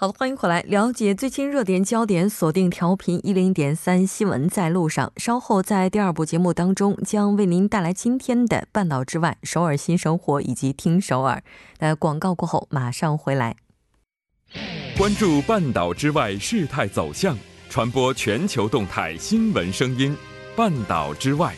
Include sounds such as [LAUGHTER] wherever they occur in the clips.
好的，欢迎回来，了解最新热点焦点，锁定调频一零点三新闻在路上。稍后在第二部节目当中，将为您带来今天的半岛之外、首尔新生活以及听首尔。那广告过后马上回来，关注半岛之外事态走向，传播全球动态新闻声音，半岛之外。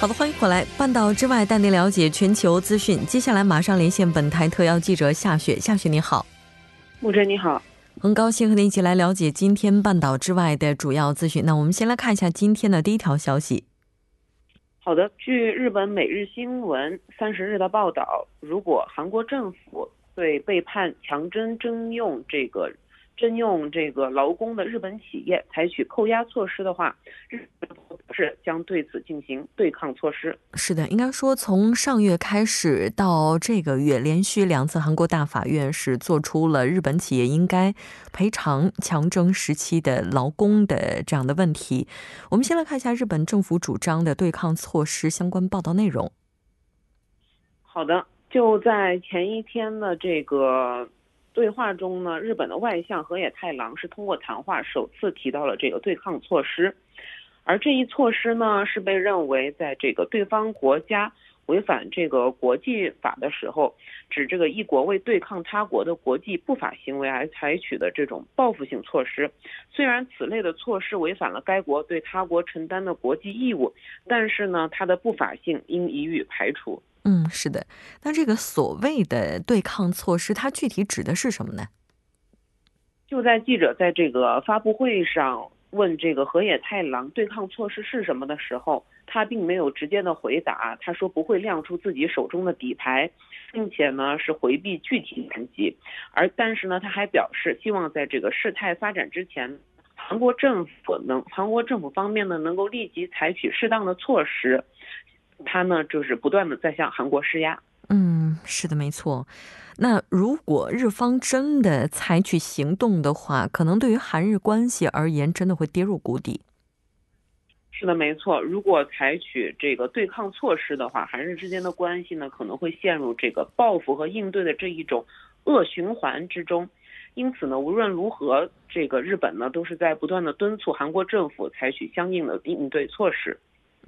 好的，欢迎回来。半岛之外，带您了解全球资讯。接下来马上连线本台特邀记者夏雪。夏雪，你好。木真，你好。很高兴和您一起来了解今天半岛之外的主要资讯。那我们先来看一下今天的第一条消息。好的，据日本每日新闻三十日的报道，如果韩国政府对被判强征征用这个。征用这个劳工的日本企业采取扣押措施的话，日本是将对此进行对抗措施。是的，应该说从上月开始到这个月，连续两次韩国大法院是做出了日本企业应该赔偿强征时期的劳工的这样的问题。我们先来看一下日本政府主张的对抗措施相关报道内容。好的，就在前一天的这个。对话中呢，日本的外相河野太郎是通过谈话首次提到了这个对抗措施，而这一措施呢是被认为在这个对方国家违反这个国际法的时候，指这个一国为对抗他国的国际不法行为而采取的这种报复性措施。虽然此类的措施违反了该国对他国承担的国际义务，但是呢，它的不法性应予以排除。嗯，是的。那这个所谓的对抗措施，它具体指的是什么呢？就在记者在这个发布会上问这个河野太郎对抗措施是什么的时候，他并没有直接的回答。他说不会亮出自己手中的底牌，并且呢是回避具体谈及。而但是呢，他还表示希望在这个事态发展之前，韩国政府能韩国政府方面呢能够立即采取适当的措施。他呢，就是不断的在向韩国施压。嗯，是的，没错。那如果日方真的采取行动的话，可能对于韩日关系而言，真的会跌入谷底。是的，没错。如果采取这个对抗措施的话，韩日之间的关系呢，可能会陷入这个报复和应对的这一种恶循环之中。因此呢，无论如何，这个日本呢，都是在不断的敦促韩国政府采取相应的应对措施。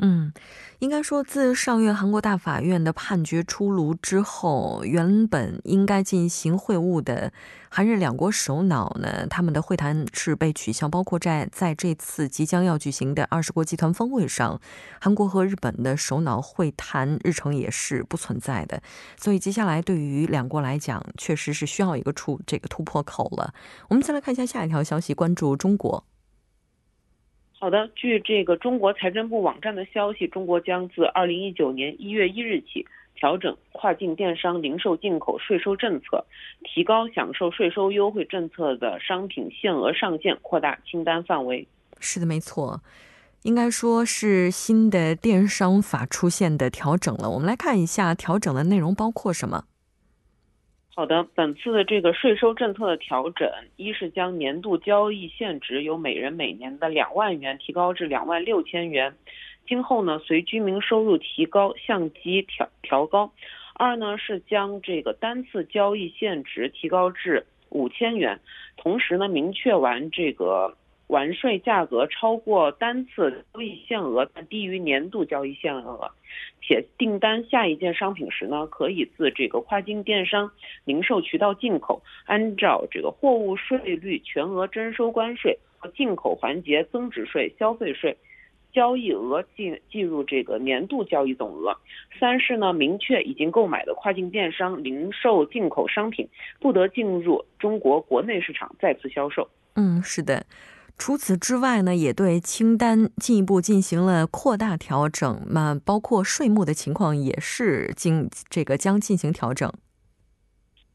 嗯，应该说，自上月韩国大法院的判决出炉之后，原本应该进行会晤的韩日两国首脑呢，他们的会谈是被取消。包括在在这次即将要举行的二十国集团峰会上，韩国和日本的首脑会谈日程也是不存在的。所以，接下来对于两国来讲，确实是需要一个出这个突破口了。我们再来看一下下一条消息，关注中国。好的，据这个中国财政部网站的消息，中国将自二零一九年一月一日起调整跨境电商零售进口税收政策，提高享受税收优惠政策的商品限额上限，扩大清单范围。是的，没错，应该说是新的电商法出现的调整了。我们来看一下调整的内容包括什么。好的，本次的这个税收政策的调整，一是将年度交易限值由每人每年的两万元提高至两万六千元，今后呢随居民收入提高相机调调高；二呢是将这个单次交易限值提高至五千元，同时呢明确完这个。完税价格超过单次交易限额但低于年度交易限额，且订单下一件商品时呢，可以自这个跨境电商零售渠道进口，按照这个货物税率全额征收关税进口环节增值税、消费税，交易额计计入这个年度交易总额。三是呢，明确已经购买的跨境电商零售进口商品不得进入中国国内市场再次销售。嗯，是的。除此之外呢，也对清单进一步进行了扩大调整，那包括税目的情况也是经这个将进行调整。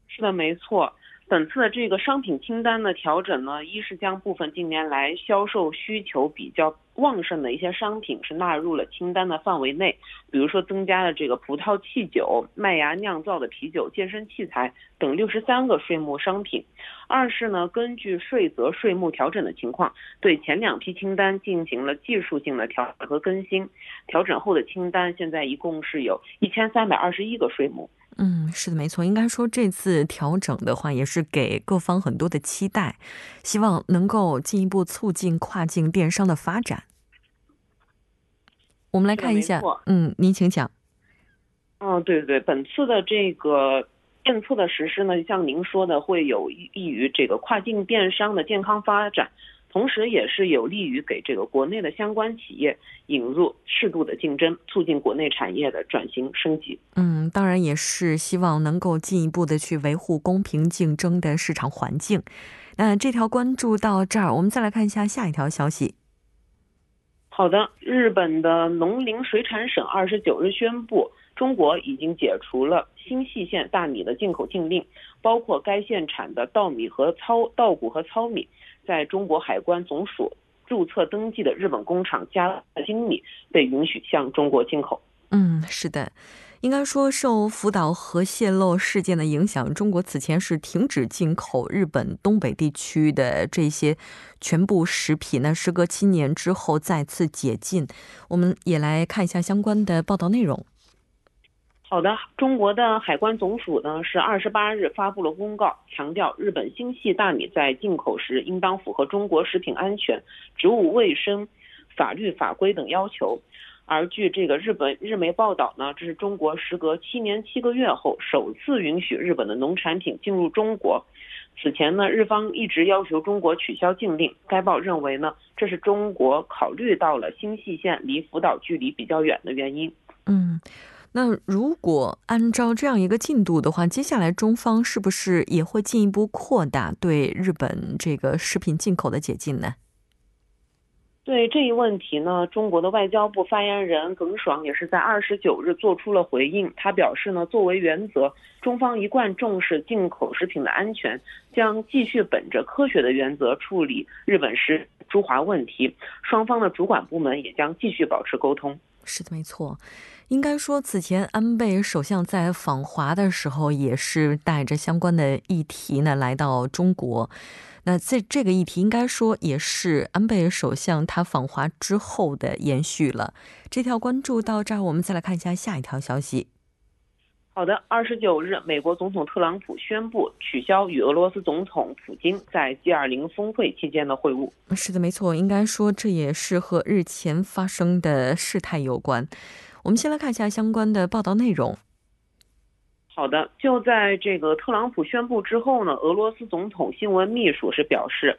是的，没错。本次的这个商品清单的调整呢，一是将部分近年来销售需求比较旺盛的一些商品是纳入了清单的范围内，比如说增加了这个葡萄汽酒、麦芽酿造的啤酒、健身器材等六十三个税目商品；二是呢，根据税则税目调整的情况，对前两批清单进行了技术性的调和更新。调整后的清单现在一共是有一千三百二十一个税目。嗯，是的，没错。应该说这次调整的话，也是给各方很多的期待，希望能够进一步促进跨境电商的发展。我们来看一下，嗯，您请讲。嗯，对对对，本次的这个政策的实施呢，像您说的，会有益于这个跨境电商的健康发展。同时，也是有利于给这个国内的相关企业引入适度的竞争，促进国内产业的转型升级。嗯，当然也是希望能够进一步的去维护公平竞争的市场环境。那这条关注到这儿，我们再来看一下下一条消息。好的，日本的农林水产省二十九日宣布，中国已经解除了新细县大米的进口禁令，包括该县产的稻米和糙稻谷和糙米。在中国海关总署注册登记的日本工厂加精米被允许向中国进口。嗯，是的，应该说受福岛核泄漏事件的影响，中国此前是停止进口日本东北地区的这些全部食品。那时隔七年之后再次解禁，我们也来看一下相关的报道内容。好的，中国的海关总署呢是二十八日发布了公告，强调日本星系大米在进口时应当符合中国食品安全、植物卫生、法律法规等要求。而据这个日本日媒报道呢，这是中国时隔七年七个月后首次允许日本的农产品进入中国。此前呢，日方一直要求中国取消禁令。该报认为呢，这是中国考虑到了星系县离福岛距离比较远的原因。嗯。那如果按照这样一个进度的话，接下来中方是不是也会进一步扩大对日本这个食品进口的解禁呢？对这一问题呢，中国的外交部发言人耿爽也是在二十九日做出了回应。他表示呢，作为原则，中方一贯重视进口食品的安全，将继续本着科学的原则处理日本食猪华问题。双方的主管部门也将继续保持沟通。是的，没错。应该说，此前安倍首相在访华的时候，也是带着相关的议题呢来到中国。那这这个议题，应该说也是安倍首相他访华之后的延续了。这条关注到这儿，我们再来看一下下一条消息。好的，二十九日，美国总统特朗普宣布取消与俄罗斯总统普京在 G20 峰会期间的会晤。是的，没错，应该说这也是和日前发生的事态有关。我们先来看一下相关的报道内容。好的，就在这个特朗普宣布之后呢，俄罗斯总统新闻秘书是表示，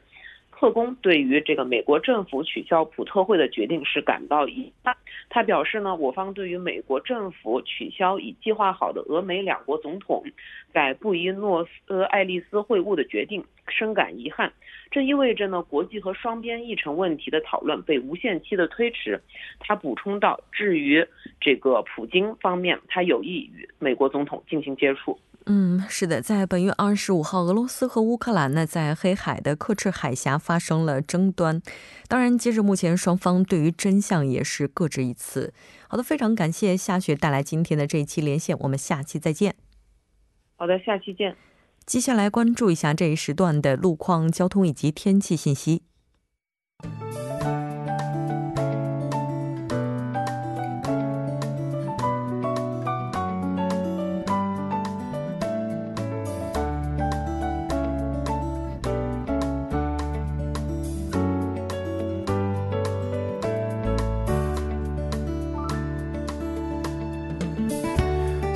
特工对于这个美国政府取消普特会的决定是感到遗憾。他表示呢，我方对于美国政府取消已计划好的俄美两国总统在布宜诺斯艾利斯会晤的决定深感遗憾。这意味着呢，国际和双边议程问题的讨论被无限期的推迟。他补充道：“至于这个普京方面，他有意与美国总统进行接触。”嗯，是的，在本月二十五号，俄罗斯和乌克兰呢在黑海的克赤海峡发生了争端。当然，截至目前，双方对于真相也是各执一词。好的，非常感谢夏雪带来今天的这一期连线，我们下期再见。好的，下期见。接下来关注一下这一时段的路况、交通以及天气信息。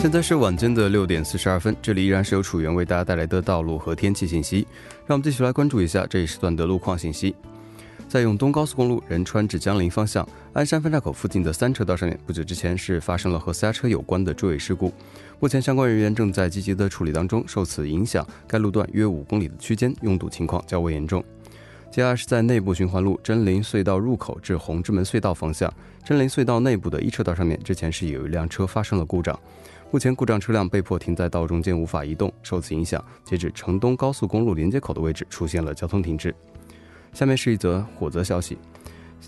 现在是晚间的六点四十二分，这里依然是由楚源为大家带来的道路和天气信息。让我们继续来关注一下这一时段的路况信息。在永东高速公路仁川至江陵方向鞍山分岔口附近的三车道上面，不久之前是发生了和私家车有关的追尾事故，目前相关人员正在积极的处理当中。受此影响，该路段约五公里的区间拥堵情况较为严重。接下来是在内部循环路真林隧道入口至红之门隧道方向，真林隧道内部的一车道上面，之前是有一辆车发生了故障。目前故障车辆被迫停在道中间无法移动，受此影响，截止城东高速公路连接口的位置出现了交通停滞。下面是一则火灾消息。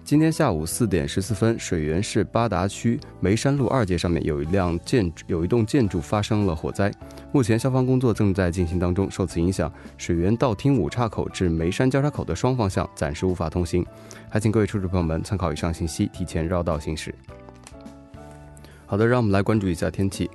今天下午四点十四分，水源市八达区梅山路二街上面有一辆建筑有一栋建筑发生了火灾，目前消防工作正在进行当中。受此影响，水源道厅五岔口至梅山交叉口的双方向暂时无法通行，还请各位车主朋友们参考以上信息，提前绕道行驶。好的，让我们来关注一下天气。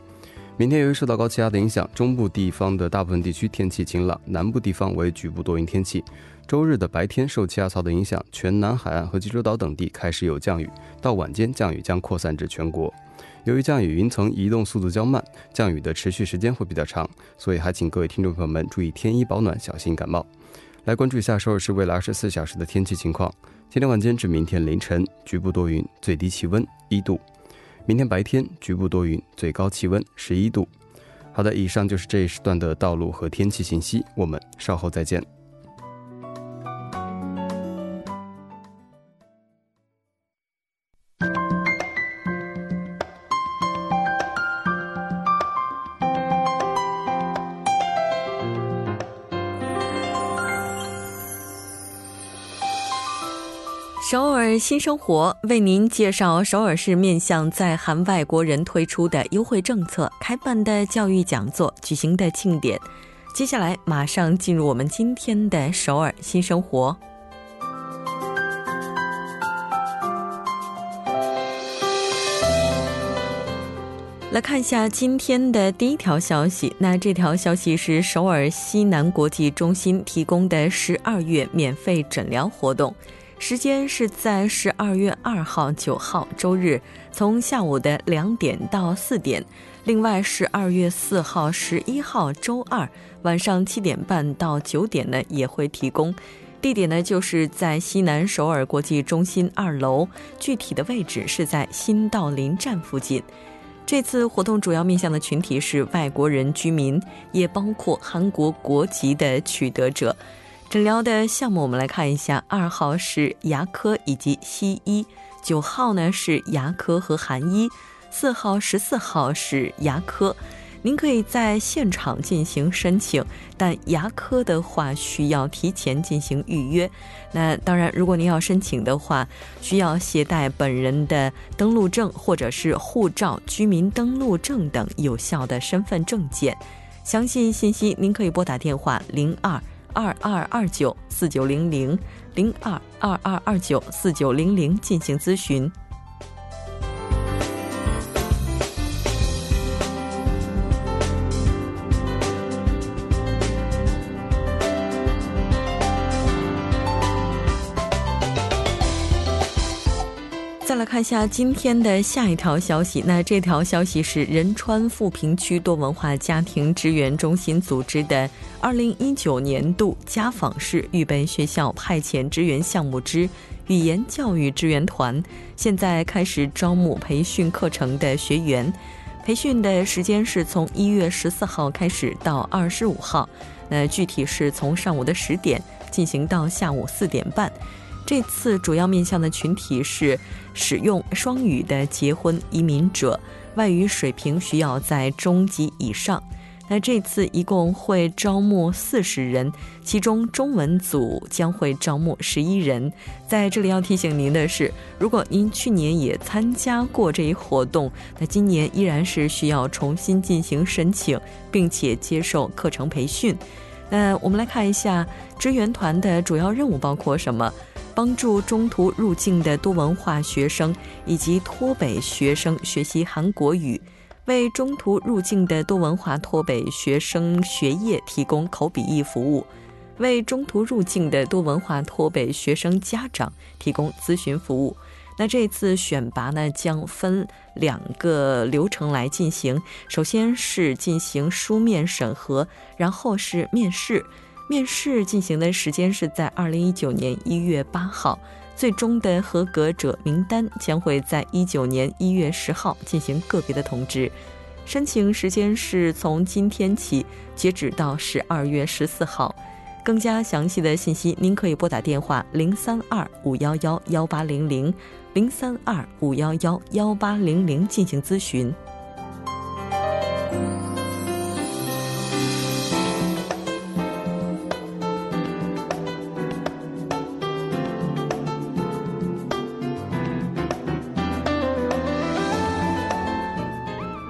明天由于受到高气压的影响，中部地方的大部分地区天气晴朗，南部地方为局部多云天气。周日的白天受气压槽的影响，全南海岸和济州岛等地开始有降雨，到晚间降雨将扩散至全国。由于降雨云层移动速度较慢，降雨的持续时间会比较长，所以还请各位听众朋友们注意添衣保暖，小心感冒。来关注一下首尔市未来二十四小时的天气情况。今天晚间至明天凌晨，局部多云，最低气温一度。明天白天局部多云，最高气温十一度。好的，以上就是这一时段的道路和天气信息，我们稍后再见。新生活为您介绍首尔市面向在韩外国人推出的优惠政策、开办的教育讲座、举行的庆典。接下来，马上进入我们今天的首尔新生活。来看一下今天的第一条消息。那这条消息是首尔西南国际中心提供的十二月免费诊疗活动。时间是在十二月二号、九号周日，从下午的两点到四点；另外，十二月四号、十一号周二晚上七点半到九点呢，也会提供。地点呢，就是在西南首尔国际中心二楼，具体的位置是在新道林站附近。这次活动主要面向的群体是外国人居民，也包括韩国国籍的取得者。诊疗的项目，我们来看一下。二号是牙科以及西医，九号呢是牙科和韩医，四号、十四号是牙科。您可以在现场进行申请，但牙科的话需要提前进行预约。那当然，如果您要申请的话，需要携带本人的登录证或者是护照、居民登录证等有效的身份证件。详细信息您可以拨打电话零二。二二二九四九零零零二二二二九四九零零进行咨询。来看一下今天的下一条消息。那这条消息是仁川富平区多文化家庭支援中心组织的二零一九年度家访式预备学校派遣支援项目之语言教育支援团，现在开始招募培训课程的学员。培训的时间是从一月十四号开始到二十五号，那具体是从上午的十点进行到下午四点半。这次主要面向的群体是使用双语的结婚移民者，外语水平需要在中级以上。那这次一共会招募四十人，其中中文组将会招募十一人。在这里要提醒您的是，如果您去年也参加过这一活动，那今年依然是需要重新进行申请，并且接受课程培训。那我们来看一下支援团的主要任务包括什么？帮助中途入境的多文化学生以及脱北学生学习韩国语，为中途入境的多文化脱北学生学业提供口笔译服务，为中途入境的多文化脱北学生家长提供咨询服务。那这次选拔呢，将分两个流程来进行，首先是进行书面审核，然后是面试。面试进行的时间是在二零一九年一月八号，最终的合格者名单将会在一九年一月十号进行个别的通知。申请时间是从今天起截止到十二月十四号。更加详细的信息，您可以拨打电话零三二五幺幺幺八零零零三二五幺幺幺八零零进行咨询。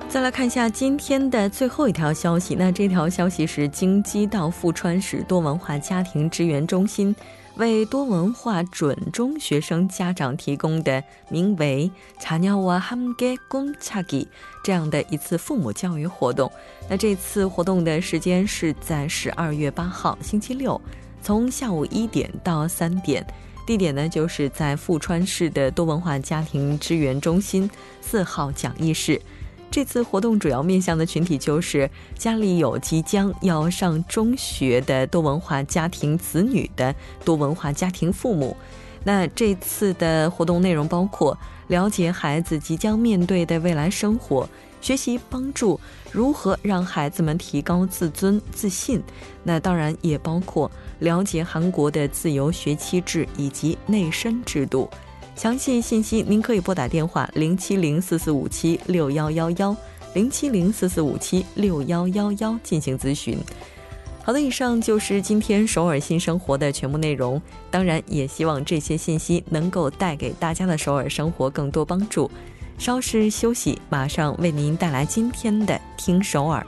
再来看一下今天的最后一条消息，那这条消息是京畿道富川市多文化家庭支援中心。为多文化准中学生家长提供的名为“查尿娃哈姆给贡恰吉”这样的一次父母教育活动。那这次活动的时间是在十二月八号星期六，从下午一点到三点。地点呢，就是在富川市的多文化家庭支援中心四号讲义室。这次活动主要面向的群体就是家里有即将要上中学的多文化家庭子女的多文化家庭父母。那这次的活动内容包括了解孩子即将面对的未来生活。学习帮助如何让孩子们提高自尊自信，那当然也包括了解韩国的自由学期制以及内申制度。详细信息您可以拨打电话零七零四四五七六幺幺幺零七零四四五七六幺幺幺进行咨询。好的，以上就是今天首尔新生活的全部内容。当然，也希望这些信息能够带给大家的首尔生活更多帮助。稍事休息，马上为您带来今天的《听首尔》。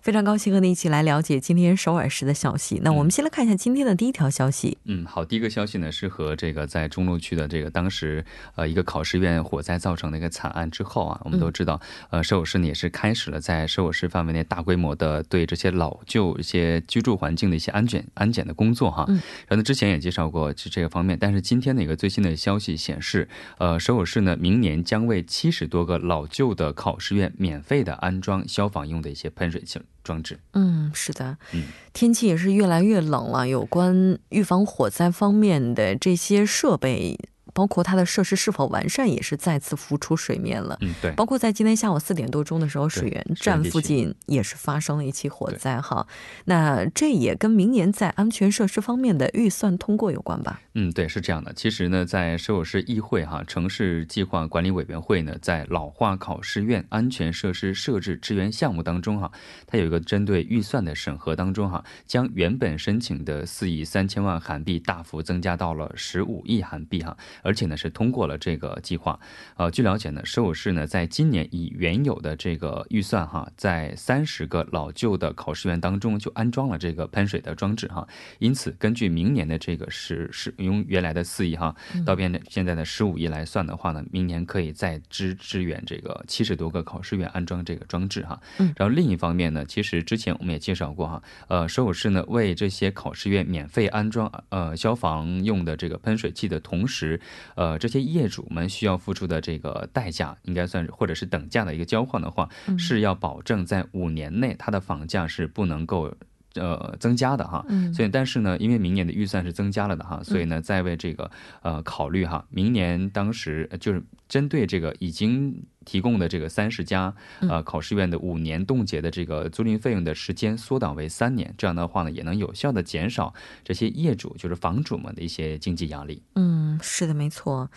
非常高兴和你一起来了解今天首尔市的消息。那我们先来看一下今天的第一条消息。嗯，好，第一个消息呢是和这个在中路区的这个当时呃一个考试院火灾造成的一个惨案之后啊，我们都知道，呃，首尔市呢也是开始了在首尔市范围内大规模的对这些老旧一些居住环境的一些安检安检的工作哈。嗯。然后呢，之前也介绍过这这个方面，但是今天的一个最新的消息显示，呃，首尔市呢明年将为七十多个老旧的考试院免费的安装消防用的一些喷水器。装置，嗯，是的，嗯，天气也是越来越冷了，有关预防火灾方面的这些设备。包括它的设施是否完善，也是再次浮出水面了。嗯，对。包括在今天下午四点多钟的时候，水源站附近也是发生了一起火灾。哈，那这也跟明年在安全设施方面的预算通过有关吧？嗯，对，是这样的。其实呢，在首尔市议会哈城市计划管理委员会呢，在老化考试院安全设施设置支援项目当中哈，它有一个针对预算的审核当中哈，将原本申请的四亿三千万韩币大幅增加到了十五亿韩币哈。而且呢，是通过了这个计划。呃，据了解呢，首尔市呢，在今年以原有的这个预算哈，在三十个老旧的考试院当中就安装了这个喷水的装置哈。因此，根据明年的这个是是用原来的四亿哈，到变现在的十五亿来算的话呢，明年可以再支支援这个七十多个考试院安装这个装置哈。嗯。然后另一方面呢，其实之前我们也介绍过哈，呃，首尔市呢为这些考试院免费安装呃消防用的这个喷水器的同时。呃，这些业主们需要付出的这个代价，应该算是或者是等价的一个交换的话，是要保证在五年内它的房价是不能够呃增加的哈。所以，但是呢，因为明年的预算是增加了的哈，所以呢，在为这个呃考虑哈，明年当时就是针对这个已经。提供的这个三十家呃考试院的五年冻结的这个租赁费用的时间缩短为三年，这样的话呢，也能有效的减少这些业主就是房主们的一些经济压力。嗯，是的，没错。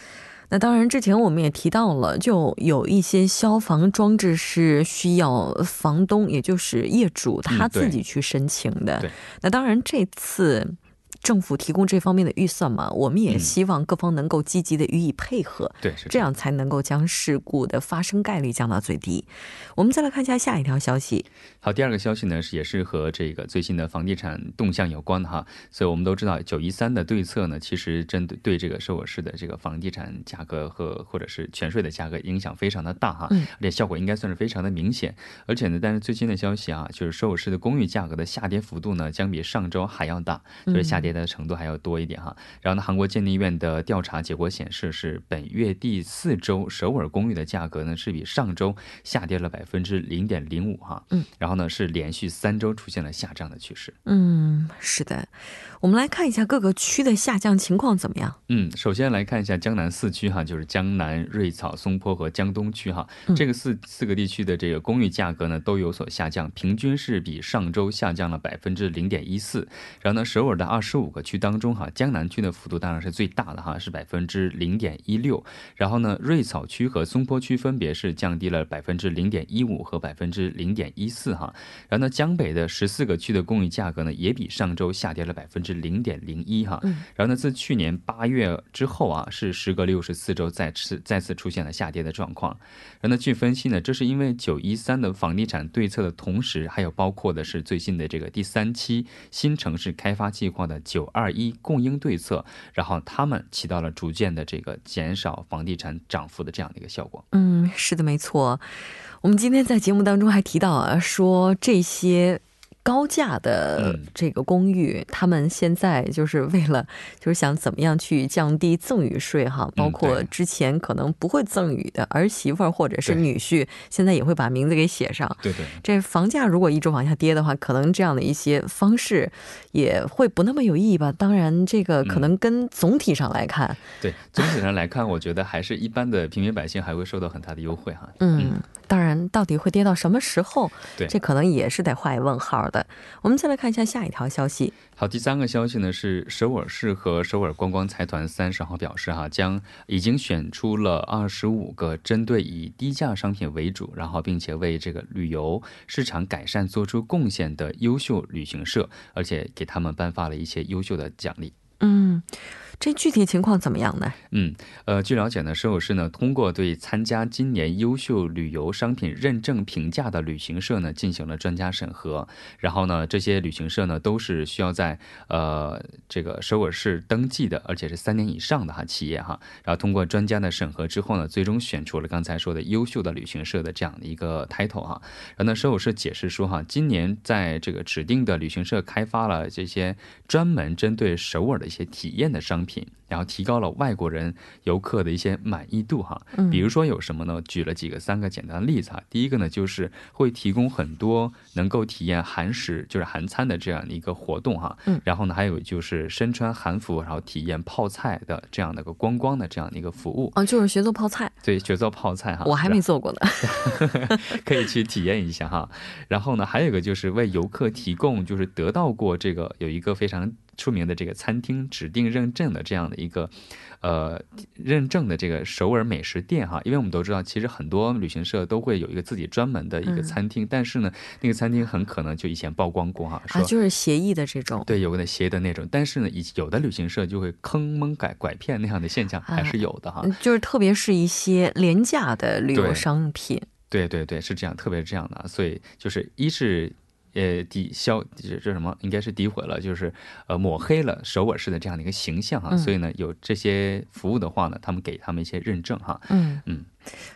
那当然，之前我们也提到了，就有一些消防装置是需要房东，也就是业主他自己去申请的。对。那当然，这次。政府提供这方面的预算嘛，我们也希望各方能够积极的予以配合，对，这样才能够将事故的发生概率降到最低。我们再来看一下下一条消息。好，第二个消息呢是也是和这个最新的房地产动向有关的哈。所以我们都知道九一三的对策呢，其实针对对这个首尔市的这个房地产价格和或者是全税的价格影响非常的大哈，而且效果应该算是非常的明显。而且呢，但是最新的消息啊，就是首尔市的公寓价格的下跌幅度呢，将比上周还要大，就是下。跌的程度还要多一点哈。然后呢，韩国鉴定院的调查结果显示，是本月第四周首尔公寓的价格呢是比上周下跌了百分之零点零五哈。嗯，然后呢是连续三周出现了下降的趋势。嗯，是的。我们来看一下各个区的下降情况怎么样？嗯，首先来看一下江南四区哈，就是江南、瑞草、松坡和江东区哈，这个四四个地区的这个公寓价格呢都有所下降，平均是比上周下降了百分之零点一四。然后呢，首尔的二十五个区当中哈，江南区的幅度当然是最大的哈，是百分之零点一六。然后呢，瑞草区和松坡区分别是降低了百分之零点一五和百分之零点一四哈。然后呢，江北的十四个区的公寓价格呢也比上周下跌了百分之。零点零一哈，然后呢，自去年八月之后啊，是时隔六十四周再次再次出现了下跌的状况。然后呢，据分析呢，这是因为九一三的房地产对策的同时，还有包括的是最新的这个第三期新城市开发计划的九二一供应对策，然后他们起到了逐渐的这个减少房地产涨幅的这样的一个效果。嗯，是的，没错。我们今天在节目当中还提到啊，说这些。高价的这个公寓，他们现在就是为了 [LAUGHS] 就是想怎么样去降低赠与税哈，包括之前可能不会赠与的儿媳妇儿或者是女婿，现在也会把名字给写上。对对，这房价如果一直往下跌的话，可能这样的一些方式也会不那么有意义吧。当然，这个可能跟总体上来看，对总体上来看，我觉得还是一般的平民百姓还会受到很大的优惠哈。嗯。当然，到底会跌到什么时候？对，这可能也是得画一问号的。我们再来看一下下一条消息。好，第三个消息呢是首尔市和首尔观光财团三十号表示，哈，将已经选出了二十五个针对以低价商品为主，然后并且为这个旅游市场改善做出贡献的优秀旅行社，而且给他们颁发了一些优秀的奖励。嗯。这具体情况怎么样呢？嗯，呃，据了解呢，首尔市呢通过对参加今年优秀旅游商品认证评价的旅行社呢进行了专家审核，然后呢，这些旅行社呢都是需要在呃这个首尔市登记的，而且是三年以上的哈企业哈，然后通过专家的审核之后呢，最终选出了刚才说的优秀的旅行社的这样的一个 title 哈。然后呢，首尔市解释说哈，今年在这个指定的旅行社开发了这些专门针对首尔的一些体验的商品。然后提高了外国人游客的一些满意度哈，比如说有什么呢？举了几个三个简单的例子哈。第一个呢，就是会提供很多能够体验韩食，就是韩餐的这样的一个活动哈。嗯。然后呢，还有就是身穿韩服，然后体验泡菜的这样的一个观光的这样的一个服务。哦，就是学做泡菜。对，学做泡菜哈。我还没做过呢。[LAUGHS] [LAUGHS] 可以去体验一下哈。然后呢，还有一个就是为游客提供，就是得到过这个有一个非常。出名的这个餐厅指定认证的这样的一个，呃，认证的这个首尔美食店哈，因为我们都知道，其实很多旅行社都会有一个自己专门的一个餐厅，但是呢，那个餐厅很可能就以前曝光过哈，啊，就是协议的这种，对，有个协议的那种，但是呢，以有的旅行社就会坑蒙拐拐骗那样的现象还是有的哈，就是特别是一些廉价的旅游商品，对对对，是这样，特别是这样的，所以就是一是。呃，抵消这这什么？应该是诋毁了，就是呃抹黑了首尔市的这样的一个形象哈。所以呢，有这些服务的话呢，他们给他们一些认证哈。嗯嗯。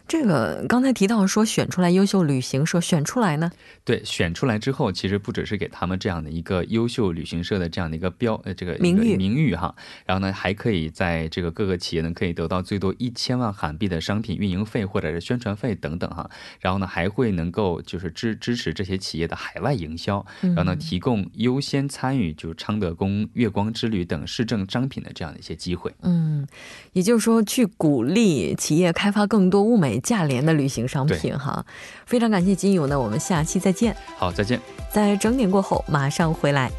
这个刚才提到说选出来优秀旅行社，选出来呢？对，选出来之后，其实不只是给他们这样的一个优秀旅行社的这样的一个标呃这个名誉名誉哈，然后呢还可以在这个各个企业呢可以得到最多一千万韩币的商品运营费或者是宣传费等等哈，然后呢还会能够就是支支持这些企业的海外营销，然后呢提供优先参与就是昌德宫月光之旅等市政商品的这样的一些机会。嗯，也就是说去鼓励企业开发更多。多物美价廉的旅行商品哈，非常感谢金友呢，我们下期再见。好，再见。在整点过后马上回来。